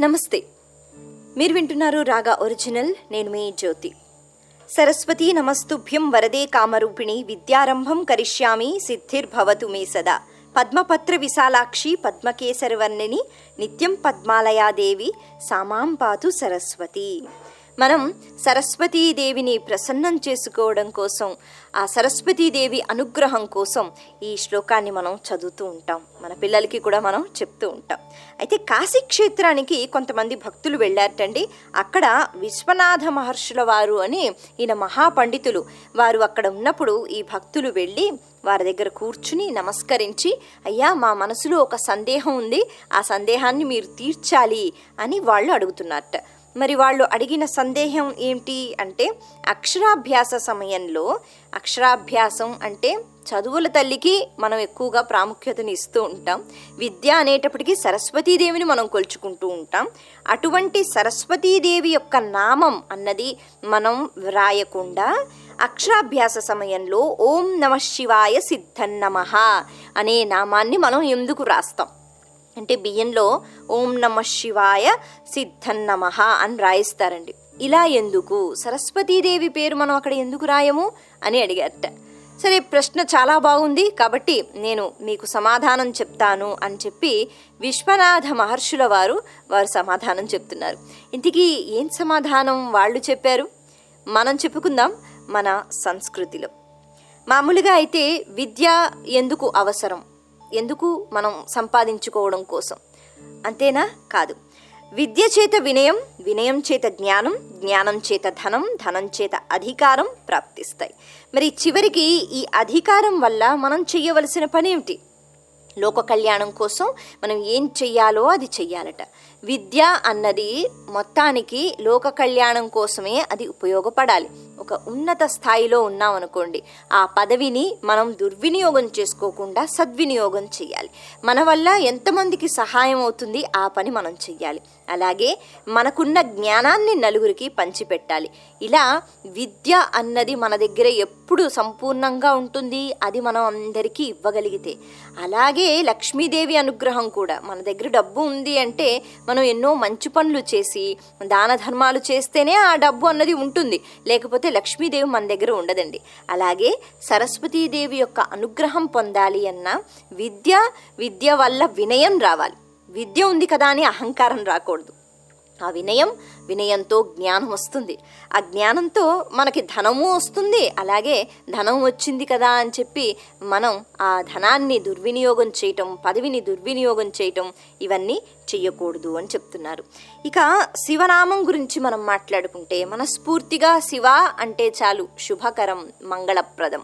నమస్తే. మీరు వింటున్నారు రాగా ఒరిజినల్ నేను మీ జ్యోతి. సరస్వతి నమస్తుభ్యం వరదే కామరూపిణి విద్యారంభం కరిష్యామి సిద్ధిర్భవతు మే సదా. పద్మపత్ర విశాలాక్షి పద్మకేసరవర్ణిని నిత్యం పద్మాలయాదేవి సామాం పాతు సరస్వతి. మనం సరస్వతీదేవిని ప్రసన్నం చేసుకోవడం కోసం ఆ సరస్వతీదేవి అనుగ్రహం కోసం ఈ శ్లోకాన్ని మనం చదువుతూ ఉంటాం. మన పిల్లలకి కూడా మనం చెప్తూ ఉంటాం. అయితే కాశీ క్షేత్రానికి కొంతమంది భక్తులు వెళ్ళారటండి. అక్కడ విశ్వనాథ మహర్షుల వారు అని ఈయన మహాపండితులు. వారు అక్కడ ఉన్నప్పుడు ఈ భక్తులు వెళ్ళి వారి దగ్గర కూర్చుని నమస్కరించి అయ్యా మా మనసులో ఒక సందేహం ఉంది. ఆ సందేహాన్ని మీరు తీర్చాలి అని వాళ్ళు అడుగుతున్నారట. మరి వాళ్ళు అడిగిన సందేహం ఏంటి అంటే అక్షరాభ్యాస సమయంలో అక్షరాభ్యాసం అంటే చదువుల తల్లికి మనం ఎక్కువగా ప్రాముఖ్యతను ఇస్తూ ఉంటాం. విద్య అనేటప్పటికీ సరస్వతీదేవిని మనం కొలుచుకుంటూ ఉంటాం. అటువంటి సరస్వతీదేవి యొక్క నామం అన్నది మనం వ్రాయకుండా అక్షరాభ్యాస సమయంలో ఓం నమ శివాయ సిద్ధన్నమ అనే నామాన్ని మనం ఎందుకు రాస్తాం అంటే బియ్యంలో ఓం నమ శివాయ సిద్ధన్నమ అని రాయిస్తారండి. ఇలా ఎందుకు? సరస్వతీదేవి పేరు మనం అక్కడ ఎందుకు రాయము అని అడిగారట. సరే ప్రశ్న చాలా బాగుంది కాబట్టి నేను మీకు సమాధానం చెప్తాను అని చెప్పి విశ్వనాథ మహర్షుల వారు వారు సమాధానం చెప్తున్నారు. ఇంతకీ ఏం సమాధానం వాళ్ళు చెప్పారు? మనం చెప్పుకుందాం మన సంస్కృతిలో. మామూలుగా అయితే విద్య ఎందుకు అవసరం? ఎందుకు మనం సంపాదించుకోవడం కోసం? అంతేనా? కాదు. విద్య చేత వినయం వినయం చేత జ్ఞానం జ్ఞానం చేత ధనం ధనం చేత అధికారం ప్రాప్తిస్తాయి. మరి చివరికి ఈ అధికారం వల్ల మనం చేయవలసిన పని ఏమిటి లోక కళ్యాణం కోసం మనం ఏం చెయ్యాలో అది చెయ్యాలట. విద్య అన్నది మొత్తానికి లోక కళ్యాణం కోసమే అది ఉపయోగపడాలి. ఒక ఉన్నత స్థాయిలో ఉన్నామనుకోండి ఆ పదవిని మనం దుర్వినియోగం చేసుకోకుండా సద్వినియోగం చేయాలి. మన వల్ల ఎంతమందికి సహాయం అవుతుంది ఆ పని మనం చెయ్యాలి. అలాగే మనకున్న జ్ఞానాన్ని నలుగురికి పంచిపెట్టాలి. ఇలా విద్య అన్నది మన దగ్గర ఎప్పుడు సంపూర్ణంగా ఉంటుంది అది మనం అందరికీ ఇవ్వగలిగితే. అలాగే లక్ష్మీదేవి అనుగ్రహం కూడా. మన దగ్గర డబ్బు ఉంది అంటే మనం ఎన్నో మంచి పనులు చేసి దాన ధర్మాలు చేస్తేనే ఆ డబ్బు అన్నది ఉంటుంది. లేకపోతే లక్ష్మీదేవి మన దగ్గర ఉండదండి. అలాగే సరస్వతీదేవి యొక్క అనుగ్రహం పొందాలి అన్న విద్య విద్య వల్ల వినయం రావాలి. విద్య ఉంది కదా అని అహంకారం రాకూడదు. ఆ వినయం వినయంతో జ్ఞానం వస్తుంది. ఆ జ్ఞానంతో మనకి ధనము వస్తుంది. అలాగే ధనం వచ్చింది కదా అని చెప్పి మనం ఆ ధనాన్ని దుర్వినియోగం చేయటం పదవిని దుర్వినియోగం చేయటం ఇవన్నీ చెయ్యకూడదు అని చెప్తున్నారు. ఇక శివనామం గురించి మనం మాట్లాడుకుంటే మనస్ఫూర్తిగా శివ అంటే చాలు శుభకరం మంగళప్రదం.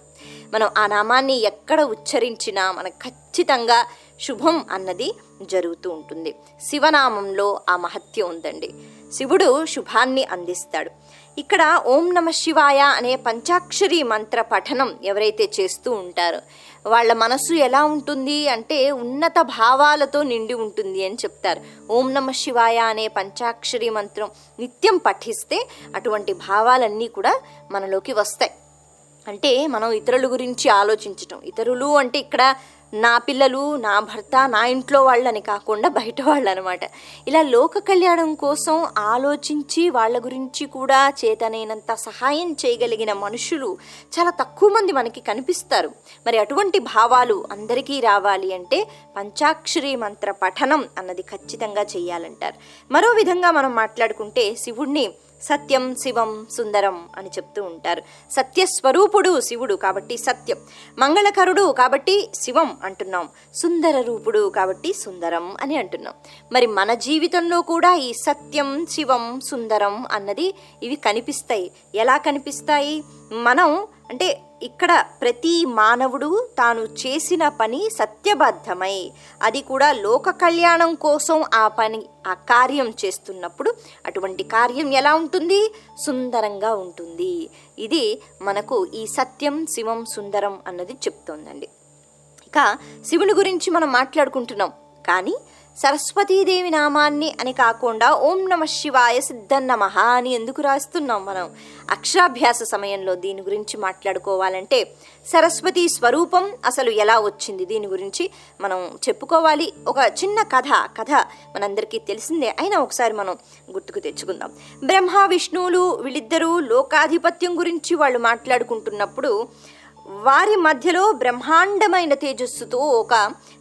మనం ఆ నామాన్ని ఎక్కడ ఉచ్చరించినా మనకు ఖచ్చితంగా శుభం అన్నది జరుగుతూ ఉంటుంది. శివనామంలో ఆ మహత్య ఉందండి. శివుడు శుభాన్ని అందిస్తాడు. ఇక్కడ ఓం నమ శివాయ అనే పంచాక్షరి మంత్ర పఠనం ఎవరైతే చేస్తూ ఉంటారో వాళ్ళ మనసు ఎలా ఉంటుంది అంటే ఉన్నత భావాలతో నిండి ఉంటుంది అని చెప్తారు. ఓం నమ శివాయ అనే పంచాక్షరి మంత్రం నిత్యం పఠిస్తే అటువంటి భావాలన్నీ కూడా మనలోకి వస్తాయి. అంటే మనం ఇతరుల గురించి ఆలోచించటం ఇతరులు అంటే ఇక్కడ నా పిల్లలు నా భర్త నా ఇంట్లో వాళ్ళని కాకుండా బయట వాళ్ళు అనమాట ఇలా లోక కళ్యాణం కోసం ఆలోచించి వాళ్ళ గురించి కూడా చేతనైనంత సహాయం చేయగలిగిన మనుషులు చాలా తక్కువ మంది మనకి కనిపిస్తారు. మరి అటువంటి భావాలు అందరికీ రావాలి అంటే పంచాక్షరి మంత్ర పఠనం అన్నది ఖచ్చితంగా చేయాలంటారు. మరో విధంగా మనం మాట్లాడుకుంటే శివుణ్ణి సత్యం శివం సుందరం అని చెప్తూ ఉంటారు. సత్యస్వరూపుడు శివుడు కాబట్టి సత్యం. మంగళకరుడు కాబట్టి శివం అంటున్నాం. సుందర రూపుడు కాబట్టి సుందరం అని అంటున్నాం. మరి మన జీవితంలో కూడా ఈ సత్యం శివం సుందరం అన్నది ఇవి కనిపిస్తాయి. ఎలా కనిపిస్తాయి? మనం అంటే ఇక్కడ ప్రతి మానవుడు తాను చేసిన పని సత్యబద్ధమై అది కూడా లోక కళ్యాణం కోసం ఆ పని ఆ కార్యం చేస్తున్నప్పుడు అటువంటి కార్యం ఎలా ఉంటుంది? సుందరంగా ఉంటుంది. ఇది మనకు ఈ సత్యం శివం సుందరం అన్నది చెప్తోందండి. ఇక శివుని గురించి మనం మాట్లాడుకుంటున్నాం. కానీ సరస్వతీదేవి నామాన్ని అని కాకుండా ఓం నమ శివాయ సిద్ధన్నమః అని ఎందుకు రాస్తున్నాం మనం? అక్షరాభ్యాస సమయంలో దీని గురించి మాట్లాడుకోవాలంటే సరస్వతి స్వరూపం అసలు ఎలా వచ్చింది? దీని గురించి మనం చెప్పుకోవాలి. ఒక చిన్న కథ కథ మనందరికీ తెలిసిందే. అయినా ఒకసారి మనం గుర్తుకు తెచ్చుకుందాం. బ్రహ్మ విష్ణువులు వీళ్ళిద్దరూ లోకాధిపత్యం గురించి వాళ్ళు మాట్లాడుకుంటున్నప్పుడు వారి మధ్యలో బ్రహ్మాండమైన తేజస్సుతో ఒక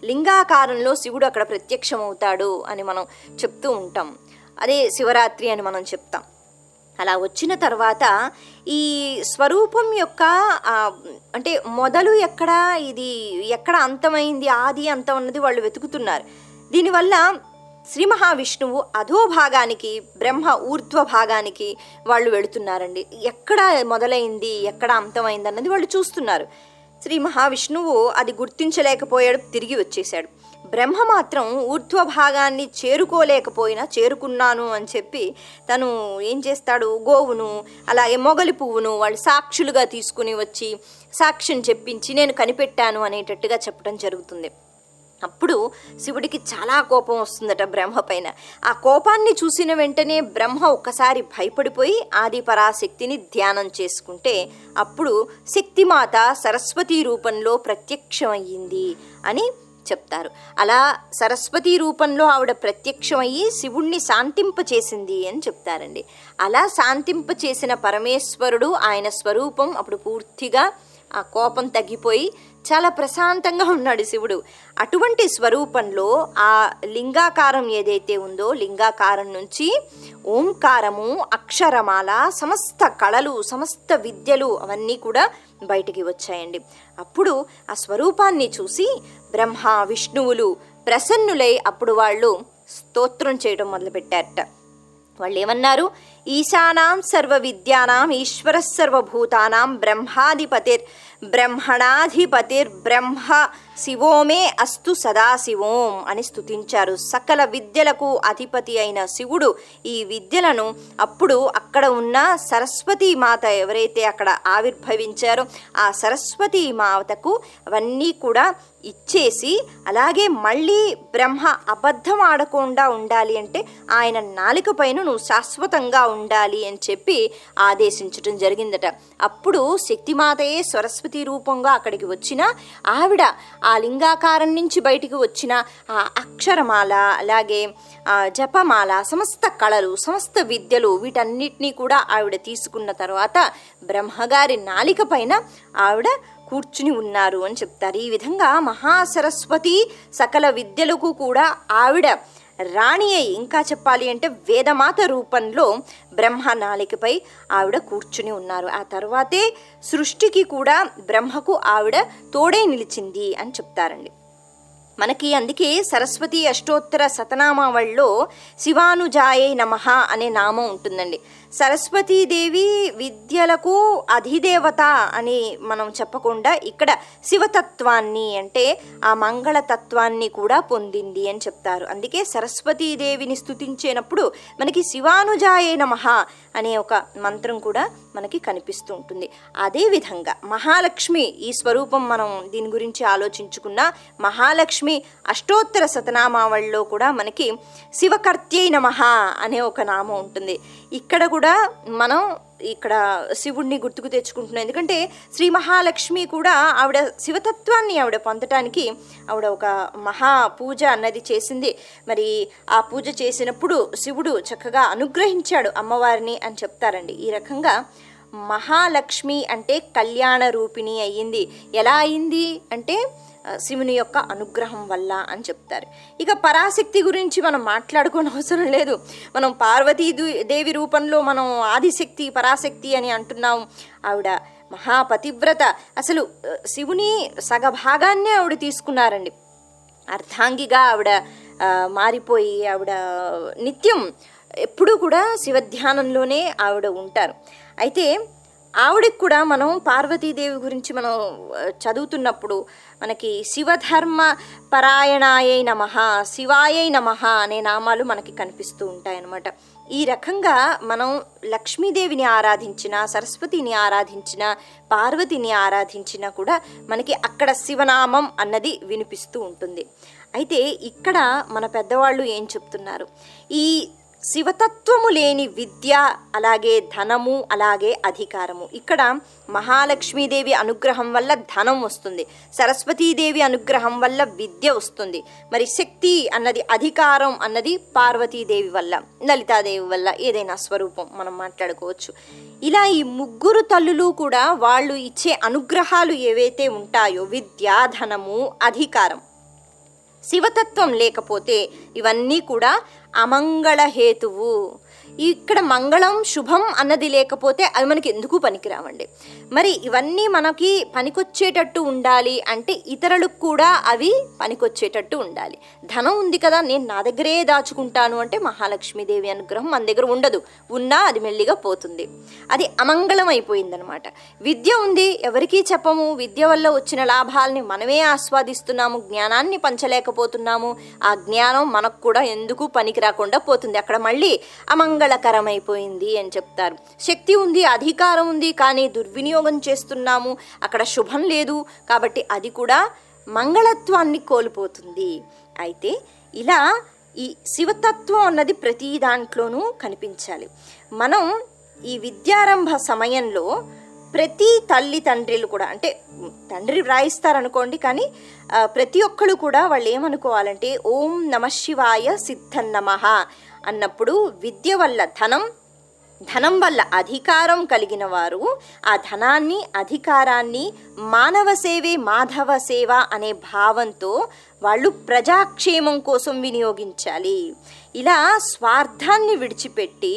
లింగాకారంలో శివుడు అక్కడ ప్రత్యక్షమవుతాడు అని మనం చెప్తూ ఉంటాం. అదే శివరాత్రి అని మనం చెప్తాం. అలా వచ్చిన తర్వాత ఈ స్వరూపం యొక్క అంటే మొదలు ఎక్కడ ఇది ఎక్కడ అంతమైంది ఆది అంతం అన్నది వాళ్ళు వెతుకుతున్నారు. దీనివల్ల శ్రీ మహావిష్ణువు అధో భాగానికి బ్రహ్మ ఊర్ధ్వ భాగానికి వాళ్ళు వెళుతున్నారండి. ఎక్కడ మొదలైంది ఎక్కడ అంతమైంది అన్నది వాళ్ళు చూస్తున్నారు. శ్రీ మహావిష్ణువు అది గుర్తించలేకపోయాడు తిరిగి వచ్చేశాడు. బ్రహ్మ మాత్రం ఊర్ధ్వ భాగాన్ని చేరుకోలేకపోయినా చేరుకున్నాను అని చెప్పి తను ఏం చేస్తాడు? గోవును అలాగే మొగలి పువ్వును వాళ్ళు సాక్షులుగా తీసుకుని వచ్చి సాక్ష్యం చెప్పించి నేను కనిపెట్టాను అనేటట్టుగా చెప్పడం జరుగుతుంది. అప్పుడు శివుడికి చాలా కోపం వస్తుందట బ్రహ్మ పైన. ఆ కోపాన్ని చూసిన వెంటనే బ్రహ్మ ఒక్కసారి భయపడిపోయి ఆది పరాశక్తిని ధ్యానం చేసుకుంటే అప్పుడు శక్తిమాత సరస్వతి రూపంలో ప్రత్యక్షమయ్యింది అని చెప్తారు. అలా సరస్వతి రూపంలో ఆవిడ ప్రత్యక్షమయ్యి శివుణ్ణి శాంతింపచేసింది అని చెప్తారండి. అలా శాంతింపచేసిన పరమేశ్వరుడు ఆయన స్వరూపం అప్పుడు పూర్తిగా ఆ కోపం తగ్గిపోయి చాలా ప్రశాంతంగా ఉన్నాడు శివుడు. అటువంటి స్వరూపంలో ఆ లింగాకారం ఏదైతే ఉందో లింగాకారం నుంచి ఓంకారము అక్షరమాల సమస్త కళలు సమస్త విద్యలు అవన్నీ కూడా బయటికి వచ్చాయండి. అప్పుడు ఆ స్వరూపాన్ని చూసి బ్రహ్మ విష్ణువులు ప్రసన్నులై అప్పుడు వాళ్ళు స్తోత్రం చేయడం మొదలుపెట్టారట. వాళ్ళు ఏమన్నారు ఈశానాం సర్వ విద్యానాం ఈశ్వర సర్వభూతానాం బ్రహ్మాధిపతిర్ బ్రహ్మణాధిపతిర్ బ్రహ్మ శివోమే అస్తు సదాశివోం అని స్తుతించారు. సకల విద్యలకు అధిపతి అయిన శివుడు ఈ విద్యలను అప్పుడు అక్కడ ఉన్న సరస్వతీ మాత ఎవరైతే అక్కడ ఆవిర్భవించారో ఆ సరస్వతీ మాతకు అవన్నీ కూడా ఇచ్చేసి అలాగే మళ్ళీ బ్రహ్మ అబద్ధం ఆడకుండా ఉండాలి అంటే ఆయన నాలిక పైన నువ్వు శాశ్వతంగా ఉండాలి అని చెప్పి ఆదేశించటం జరిగిందట. అప్పుడు శక్తిమాతయే సరస్వతి రూపంగా అక్కడికి వచ్చిన ఆవిడ ఆ లింగాకారం నుంచి బయటికి వచ్చిన ఆ అక్షరమాల అలాగే ఆ జపమాల సమస్త కళలు సమస్త విద్యలు వీటన్నిటినీ కూడా ఆవిడ తీసుకున్న తర్వాత బ్రహ్మగారి నాలిక పైన ఆవిడ కూర్చుని ఉన్నారు అని చెప్తారు. ఈ విధంగా మహాసరస్వతి సకల విద్యలకు కూడా ఆవిడ రాణి అయి ఇంకా చెప్పాలి అంటే వేదమాత రూపంలో బ్రహ్మ నాలికపై ఆవిడ కూర్చుని ఉన్నారు. ఆ తర్వాతే సృష్టికి కూడా బ్రహ్మకు ఆవిడ తోడే నిలిచింది అని చెప్తారండి. మనకి అందుకే సరస్వతి అష్టోత్తర శతనామావళిలో శివానుజాయే నమః అనే నామం ఉంటుందండి. సరస్వతీదేవి విద్యలకు అధిదేవత అని మనం చెప్పకుండా ఇక్కడ శివతత్వాన్ని అంటే ఆ మంగళతత్వాన్ని కూడా పొందింది అని చెప్తారు. అందుకే సరస్వతీదేవిని స్థుతించేటప్పుడు మనకి శివానుజాయే నమః అనే ఒక మంత్రం కూడా మనకి కనిపిస్తూ ఉంటుంది. అదేవిధంగా మహాలక్ష్మి ఈ స్వరూపం మనం దీని గురించి ఆలోచించుకున్న మహాలక్ష్మి అష్టోత్తర శతనామావళిలో కూడా మనకి శివకర్త్యై నమః అనే ఒక నామం ఉంటుంది. ఇక్కడ కూడా కూడా మనం ఇక్కడ శివుణ్ణి గుర్తుకు తెచ్చుకుంటున్నాం. ఎందుకంటే శ్రీ మహాలక్ష్మి కూడా ఆవిడ శివతత్వాన్ని ఆవిడ పొందటానికి ఆవిడ ఒక మహా పూజ అన్నది చేసింది. మరి ఆ పూజ చేసినప్పుడు శివుడు చక్కగా అనుగ్రహించాడు అమ్మవారిని అని చెప్తారండి. ఈ రకంగా మహాలక్ష్మి అంటే కళ్యాణ రూపిణి అయ్యింది. ఎలా అయింది అంటే శివుని యొక్క అనుగ్రహం వల్ల అని చెప్తారు. ఇక పరాశక్తి గురించి మనం మాట్లాడుకోని అవసరం లేదు. మనం పార్వతీ దేవి రూపంలో మనం ఆదిశక్తి పరాశక్తి అని అంటున్నాం. ఆవిడ మహాపతివ్రత. అసలు శివుని సగభాగాన్నే ఆవిడ తీసుకున్నారండి. అర్ధాంగిగా ఆవిడ మారిపోయి ఆవిడ నిత్యం ఎప్పుడూ కూడా శివధ్యానంలోనే ఆవిడ ఉంటారు. అయితే ఆవిడకి కూడా మనం పార్వతీదేవి గురించి మనం చదువుతున్నప్పుడు మనకి శివధర్మ పరాయణాయై నమ శివాయై నమ అనే నామాలు మనకి కనిపిస్తూ ఉంటాయన్నమాట. ఈ రకంగా మనం లక్ష్మీదేవిని ఆరాధించిన సరస్వతిని ఆరాధించిన పార్వతిని ఆరాధించినా కూడా మనకి అక్కడ శివనామం అన్నది వినిపిస్తూ ఉంటుంది. అయితే ఇక్కడ మన పెద్దవాళ్ళు ఏం చెప్తున్నారు? ఈ శివతత్వము లేని విద్య అలాగే ధనము అలాగే అధికారము. ఇక్కడ మహాలక్ష్మీదేవి అనుగ్రహం వల్ల ధనం వస్తుంది. సరస్వతీదేవి అనుగ్రహం వల్ల విద్య వస్తుంది. మరి శక్తి అన్నది అధికారం అన్నది పార్వతీదేవి వల్ల లలితాదేవి వల్ల ఏదైనా స్వరూపం మనం మాట్లాడుకోవచ్చు. ఇలా ఈ ముగ్గురు తల్లులు కూడా వాళ్ళు ఇచ్చే అనుగ్రహాలు ఏవైతే ఉంటాయో విద్య ధనము అధికారం శివతత్వం లేకపోతే ఇవన్నీ కూడా అమంగళ హేతువు. ఇక్కడ మంగళం శుభం అన్నది లేకపోతే అవి మనకి ఎందుకు పనికిరావండి? మరి ఇవన్నీ మనకి పనికొచ్చేటట్టు ఉండాలి అంటే ఇతరులకు కూడా అవి పనికొచ్చేటట్టు ఉండాలి. ధనం ఉంది కదా నేను నా దగ్గరే దాచుకుంటాను అంటే మహాలక్ష్మీదేవి అనుగ్రహం మన దగ్గర ఉండదు. ఉన్నా అది మెల్లిగా పోతుంది. అది అమంగళం అయిపోయిందనమాట. విద్య ఉంది ఎవరికీ చెప్పము. విద్య వల్ల వచ్చిన లాభాలని మనమే ఆస్వాదిస్తున్నాము జ్ఞానాన్ని పంచలేకపోతున్నాము. ఆ జ్ఞానం మనకు కూడా ఎందుకు పనికి రాకుండా పోతుంది? అక్కడ మళ్ళీ అమంగళకరమైపోయింది అని చెప్తారు. శక్తి ఉంది అధికారం ఉంది కానీ దుర్వినియోగం చేస్తున్నాము. అక్కడ శుభం లేదు కాబట్టి అది కూడా మంగళత్వాన్ని కోల్పోతుంది. అయితే ఇలా ఈ శివతత్వం అన్నది ప్రతి దాంట్లోనూ కనిపించాలి. మనం ఈ విద్యారంభ సమయంలో ప్రతి తల్లి తండ్రిలు కూడా అంటే తండ్రి వ్రాయిస్తారనుకోండి కానీ ప్రతి ఒక్కళ్ళు కూడా వాళ్ళు ఏమనుకోవాలంటే ఓం నమ శివాయ సిద్ధన్నమ అన్నప్పుడు విద్య వల్ల ధనం ధనం వల్ల అధికారం కలిగిన వారు ఆ ధనాన్ని అధికారాన్ని మానవ సేవే మాధవ సేవ అనే భావంతో వాళ్ళు ప్రజాక్షేమం కోసం వినియోగించాలి. ఇలా స్వార్థాన్ని విడిచిపెట్టి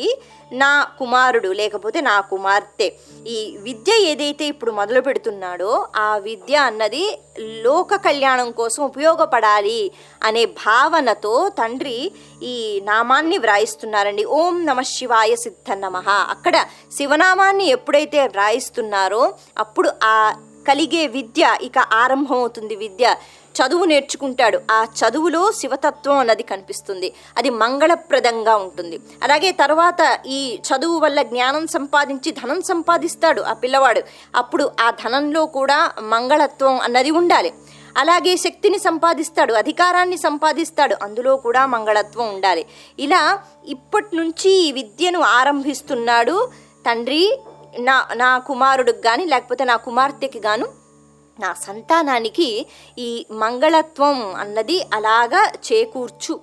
నా కుమారుడు లేకపోతే నా కుమార్తె ఈ విద్య ఏదైతే ఇప్పుడు మొదలు పెడుతున్నాడో ఆ విద్య అన్నది లోక కళ్యాణం కోసం ఉపయోగపడాలి అనే భావనతో తండ్రి ఈ నామాన్ని వ్రాయిస్తున్నారండి. ఓం నమ శివాయ సిద్ధ నమః. అక్కడ శివనామాన్ని ఎప్పుడైతే వ్రాయిస్తున్నారో అప్పుడు ఆ కలిగే విద్య ఇక ఆరంభమవుతుంది. విద్య చదువు నేర్చుకుంటాడు. ఆ చదువులో శివతత్వం అన్నది కనిపిస్తుంది. అది మంగళప్రదంగా ఉంటుంది. అలాగే తర్వాత ఈ చదువు వల్ల జ్ఞానం సంపాదించి ధనం సంపాదిస్తాడు ఆ పిల్లవాడు. అప్పుడు ఆ ధనంలో కూడా మంగళత్వం అన్నది ఉండాలి. అలాగే శక్తిని సంపాదిస్తాడు అధికారాన్ని సంపాదిస్తాడు. అందులో కూడా మంగళత్వం ఉండాలి. ఇలా ఇప్పటి నుంచి ఈ విద్యను ఆరంభిస్తున్నాడు తండ్రి నా నా కుమారుడికి కానీ లేకపోతే నా కుమార్తెకి గాను నా సంతానానికి ఈ మంగళత్వం అన్నది అలాగా చేకూర్చు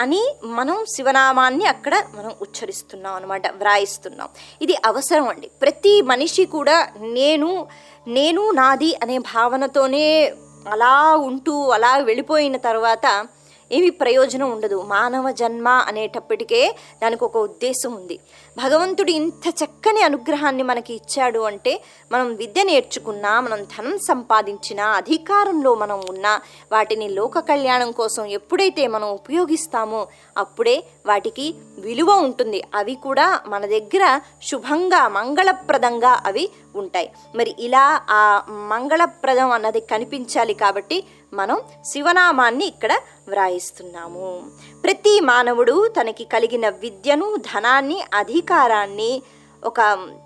అని మనం శివనామాన్ని అక్కడ మనం ఉచ్చరిస్తున్నాం అనమాట వ్రాయిస్తున్నాం. ఇది అవసరం అండి. ప్రతి మనిషి కూడా నేను నేను నాది అనే భావనతోనే అలా ఉంటూ అలా వెళ్ళిపోయిన తర్వాత ఏమి ప్రయోజనం ఉండదు. మానవ జన్మ అనేటప్పటికే దానికి ఒక ఉద్దేశం ఉంది. భగవంతుడు ఇంత చక్కని అనుగ్రహాన్ని మనకి ఇచ్చాడు అంటే మనం విద్య నేర్చుకున్నా మనం ధనం సంపాదించినా అధికారంలో మనం ఉన్నా వాటిని లోక కళ్యాణం కోసం ఎప్పుడైతే మనం ఉపయోగిస్తామో అప్పుడే వాటికి విలువ ఉంటుంది. అవి కూడా మన దగ్గర శుభంగా మంగళప్రదంగా అవి ఉంటాయి. మరి ఇలా ఆ మంగళప్రదం అన్నది కనిపించాలి కాబట్టి మనం శివనామాన్ని ఇక్కడ వ్రాయిస్తున్నాము. ప్రతి మానవుడు తనకి కలిగిన విద్యను ధనాన్ని అధికారాన్ని ఒక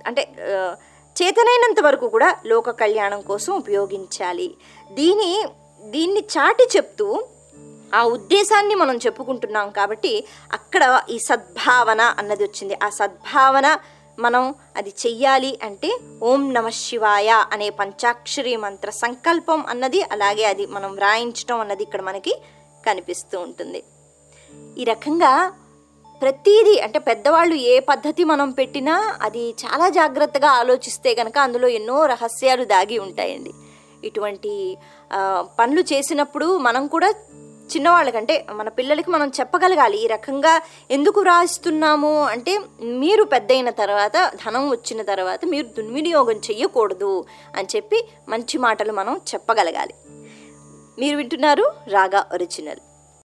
అంటే చేతనైనంత వరకు కూడా లోక కళ్యాణం కోసం ఉపయోగించాలి. దీని దీన్ని చాటి చెప్తూ ఆ ఉద్దేశాన్ని మనం చెప్పుకుంటున్నాం కాబట్టి అక్కడ ఈ సద్భావన అన్నది వచ్చింది. ఆ సద్భావన మనం అది చెయ్యాలి అంటే ఓం నమ శివాయ అనే పంచాక్షరి మంత్ర సంకల్పం అన్నది అలాగే అది మనం వ్రాయించడం అన్నది ఇక్కడ మనకి కనిపిస్తూ ఉంటుంది. ఈ రకంగా ప్రతిదీ అంటే పెద్దవాళ్ళు ఏ పద్ధతి మనం పెట్టినా అది చాలా జాగ్రత్తగా ఆలోచిస్తే కనుక అందులో ఎన్నో రహస్యాలు దాగి ఉంటాయండి. ఇటువంటి పనులు చేసినప్పుడు మనం కూడా చిన్నవాళ్ళకంటే మన పిల్లలకి మనం చెప్పగలగాలి. ఈ రకంగా ఎందుకు రాస్తున్నాము అంటే మీరు పెద్దయిన తర్వాత ధనం వచ్చిన తర్వాత మీరు దుర్వినియోగం చెయ్యకూడదు అని చెప్పి మంచి మాటలు మనం చెప్పగలగాలి. మీరు వింటున్నారు రాగా ఒరిజినల్.